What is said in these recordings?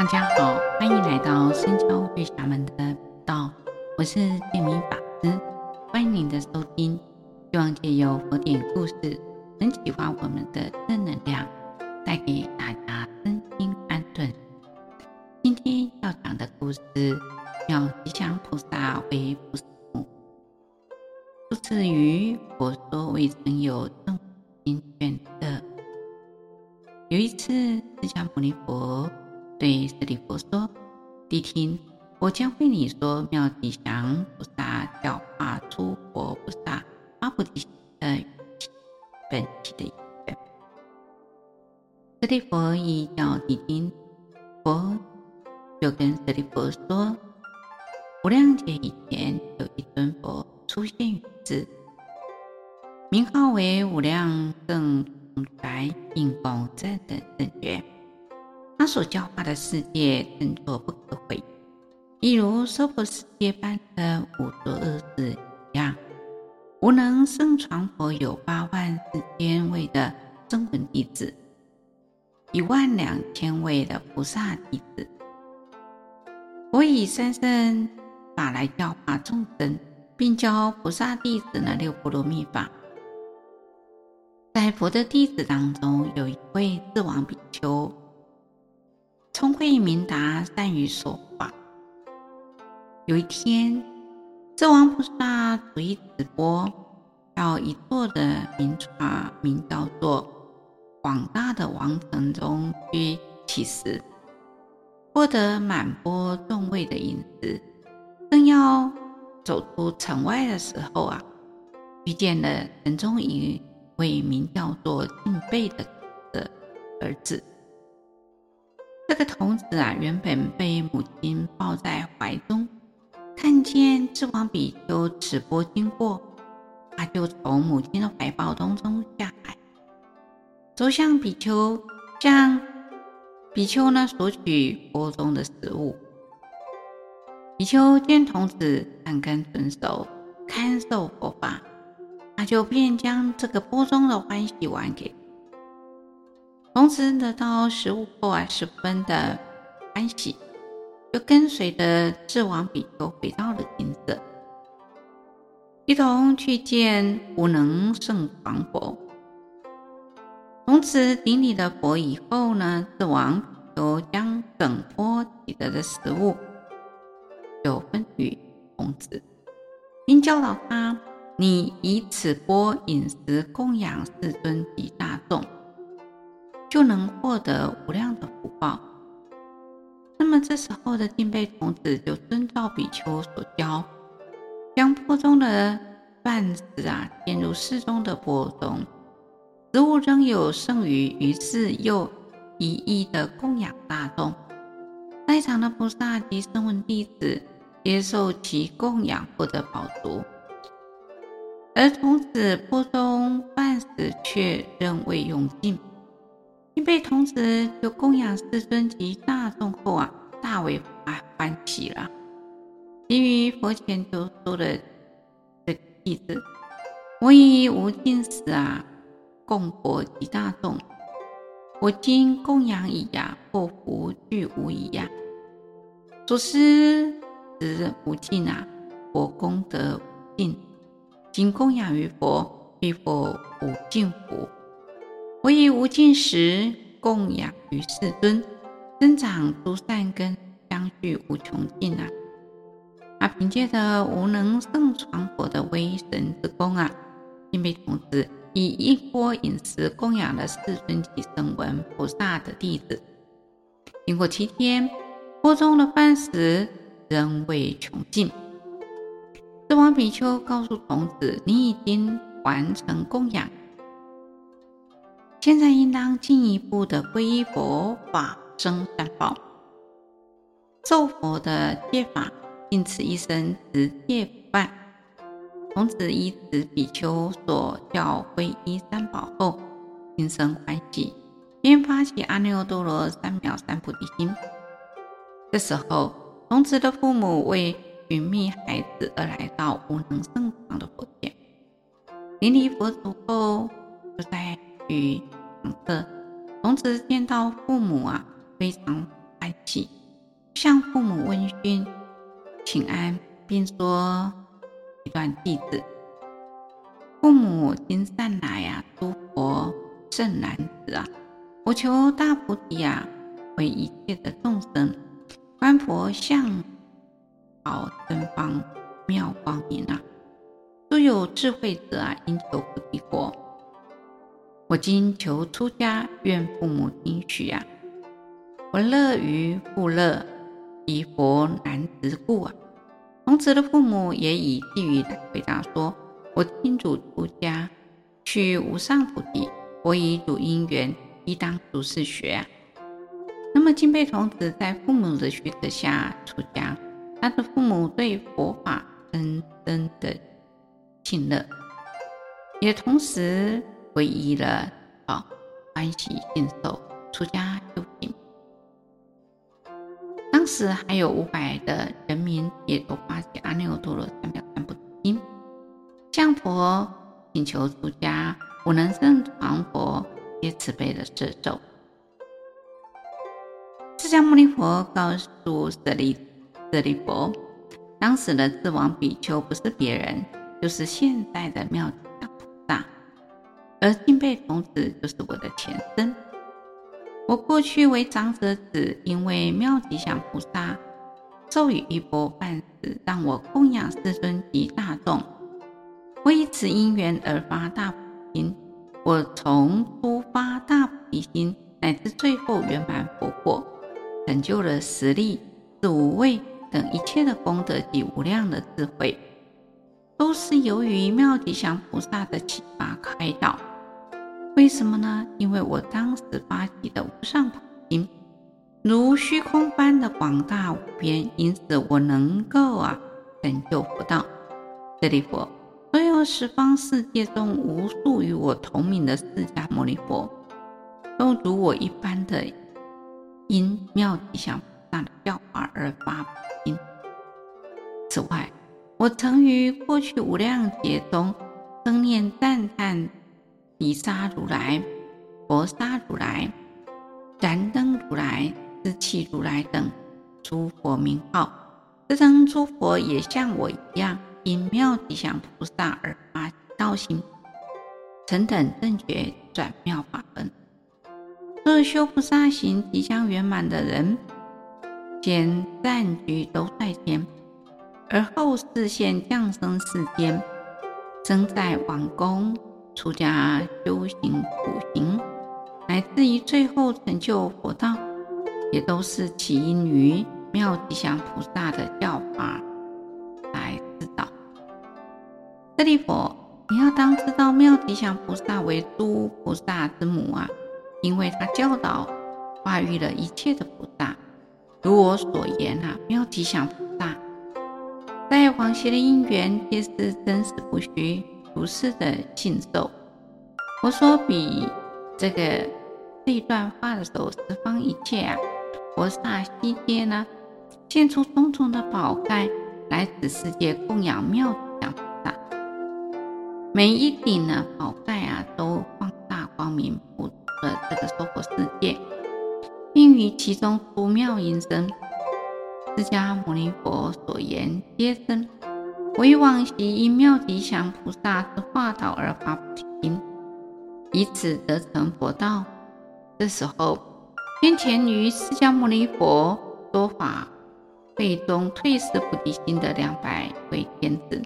大家好，欢迎来到僧敲月下门的频道，我是建明法师，欢迎您的收听。希望借由佛典故事，能启发我们的正能量，带给大家身心安顿。今天要讲的故事，叫吉祥菩萨为不死母，出自于《佛说未曾有正经卷二》。有一次，释迦牟尼佛对舍利弗说：“谛听，我将为你说妙吉祥菩萨教化诸佛菩萨发菩提的本体的因缘。”舍利弗一教谛听，佛就跟舍利弗说：“无量劫以前，有一尊佛出现于世，名号为无量胜。”来应供正等正觉，他所教化的世界正作不可毁，一如娑婆世界般的五浊恶世一样。无能胜传佛有八万四千位的声闻弟子，一万两千位的菩萨弟子。佛以三乘法来教化众生，并教菩萨弟子呢六波罗蜜法。在佛的弟子当中，有一位智王比丘，聪慧明达，善于说话。有一天，智王菩萨主意直播到一座的名传名叫做广大的王城中去乞食，获得满钵众味的饮食。正要走出城外的时候啊，遇见了城中一。位名叫做敬贝的的儿子，这个童子啊，原本被母亲抱在怀中，看见智王比丘持钵经过，他就从母亲的怀抱当中下来，走向比丘，向比丘呢索取钵中的食物。比丘见童子善根纯熟，堪受佛法。他就便将这个钵中的欢喜丸给童子，得到食物后啊，十分的欢喜，就跟随着智王比丘回到了金色，一同去见无能胜王佛。童子顶礼了佛以后呢，智王比丘将整钵取得的食物就分与童子，并教导他。你以此钵饮食供养世尊及大众，就能获得无量的福报。那么这时候的敬贝童子就遵照比丘所教，将钵中的饭食啊垫入室中的钵中，食物仍有剩余，于是又一意的供养大众。在场的菩萨及声闻弟子接受其供养，获得饱足。而童子钵中饭食却仍未用尽，净贝童子就供养世尊及大众后啊，大为啊欢喜了。基于佛前就说的这个偈子：“我以无尽时啊，供佛及大众。我今供养已呀，祸福具无已呀。所施食无尽啊，佛功德无尽。”今供养于佛，彼佛无尽福。我以无尽食供养于世尊，增长诸善根，相续无穷尽啊！啊，凭借着无能胜传佛的威神之功啊，净贝童子以一钵饮食供养了世尊及声闻菩萨的弟子。经过七天，锅中的饭食仍未穷尽。智王比丘告诉童子：“你已经完成供养，现在应当进一步的皈依佛法僧三宝，受佛的戒法，尽此一生持戒不犯。”童子依此比丘所教皈依三宝后，心生欢喜，便发起阿耨多罗三藐三菩提心。这时候，童子的父母为寻觅孩子而来到无能胜传的佛前，临离佛足后，就在于旁侧。童子见到父母啊，非常欢起，向父母问讯请安，并说一段偈子：“父母今善来啊，诸佛圣男子啊！我求大菩提啊，为一切的众生，观佛像好真方妙光明啊！诸有智慧者啊，应求菩提果。我今求出家，愿父母听许啊！我乐于父乐，以佛难值故啊！”同时的父母也以偈语来回答说：“我听主出家，去无上菩提，我以主因缘，亦当如是学。”那么钦佩童子在父母的许可下出家，他的父母对佛法深深的信乐，也同时皈依了，好欢喜信受出家修行。当时还有五百的人民也都发起阿耨多罗三藐三菩提心，向佛请求出家。无能胜常佛皆慈悲的摄受。释迦牟尼佛告诉舍利舍利弗，当时的智王比丘不是别人，就是现在的妙大菩萨，而敬佩童子就是我的前身。我过去为长者子，因为妙吉祥菩萨授予一波半世，让我供养世尊及大众。我以此因缘而发大菩提心。我从初发大菩提心，乃至最后圆满佛果，成就了十力、四无畏等一切的功德及无量的智慧，都是由于妙吉祥菩萨的启发开导。为什么呢？因为我当时发起的无上菩提，如虚空般的广大无边，因此我能够啊成就佛道。舍利弗，所有十方世界中无数与我同名的释迦牟尼佛，都如我一般的因妙吉祥菩萨的教化而发菩提。此外，我曾于过去无量劫中生念赞叹。毗沙如来、佛沙如来、燃灯如来、智气如来等诸佛名号，这等诸佛也像我一样，因妙吉祥菩萨而发道心，成等正觉转妙法门。若修菩萨行即将圆满的人，先暂居都在天，而后示现降生世间，生在王宫。出家修行苦行，乃至于最后成就佛道，也都是起因于妙吉祥菩萨的教法来指导。舍利佛，你要当知道妙吉祥菩萨为诸菩萨之母啊，因为他教导化育了一切的菩萨。如我所言啊，妙吉祥菩萨在往昔的因缘皆是真实不虚。如是的信受，我所比这个这段话的时候，十方一切啊，菩萨悉皆呢，现出种种的宝盖来使世界供养妙吉祥菩萨。每一顶呢宝盖啊，都放大光明，普度了这个娑婆世界，并于其中出妙音声。释迦牟尼佛所言皆真。我于往昔因妙吉祥菩萨之化导而发菩提心，以此得成佛道。这时候，先前于释迦牟尼佛说法会中退失菩提心的两百位天子，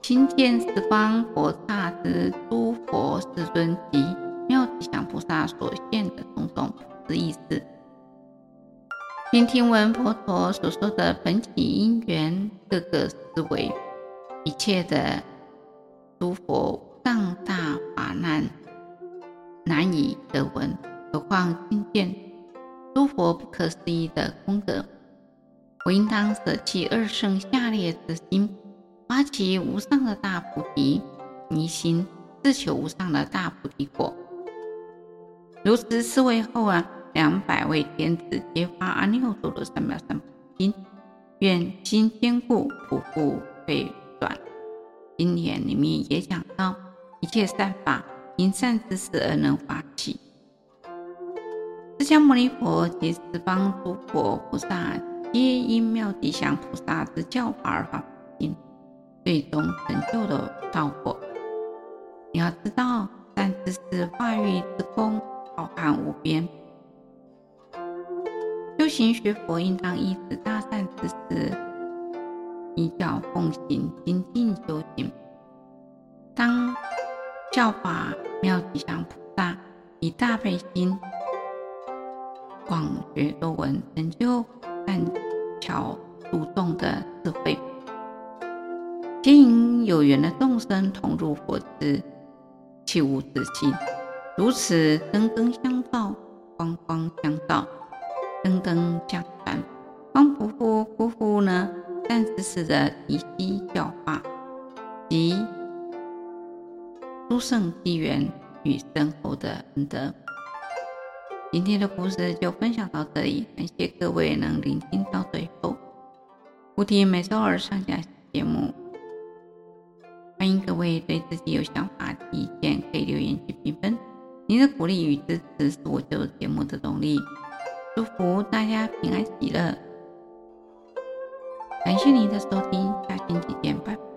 亲见十方佛刹之诸佛世尊及妙吉祥菩萨所现的种种普施义事。并听闻佛陀所说的本起因缘，各个思维，一切的诸佛上大法难难以得闻，何况听见诸佛不可思议的功德？我应当舍弃二圣下劣之心，发起无上的大菩提一心，自求无上的大菩提果。如此思维后啊。两百位天子皆发阿耨多罗三藐三菩提心，愿心坚固，不复退转。经典里面也讲到，一切善法因善知识而能发起。释迦牟尼佛及十方诸佛菩萨，皆因妙吉祥菩萨之教法而发心，最终成就的道果。你要知道，善知识化育之功浩瀚无边。修行学佛应当依止大善知识，依教奉行，精进修行。当教法妙吉祥菩萨以大悲心，广学多闻，成就善巧度众的智慧，接引有缘的众生同入佛智，契悟自性，如此根根相，灯灯相传，方不负辜负呢善知识的提携教化及殊胜机缘与深厚的恩德。今天的故事就分享到这里，感谢各位能聆听到最后。菩提每周二上架节目，欢迎各位对自己有想法意见可以留言及评分，您的鼓励与支持是我做节目的动力。祝福大家平安喜乐，感谢您的收听，下星期见，拜拜。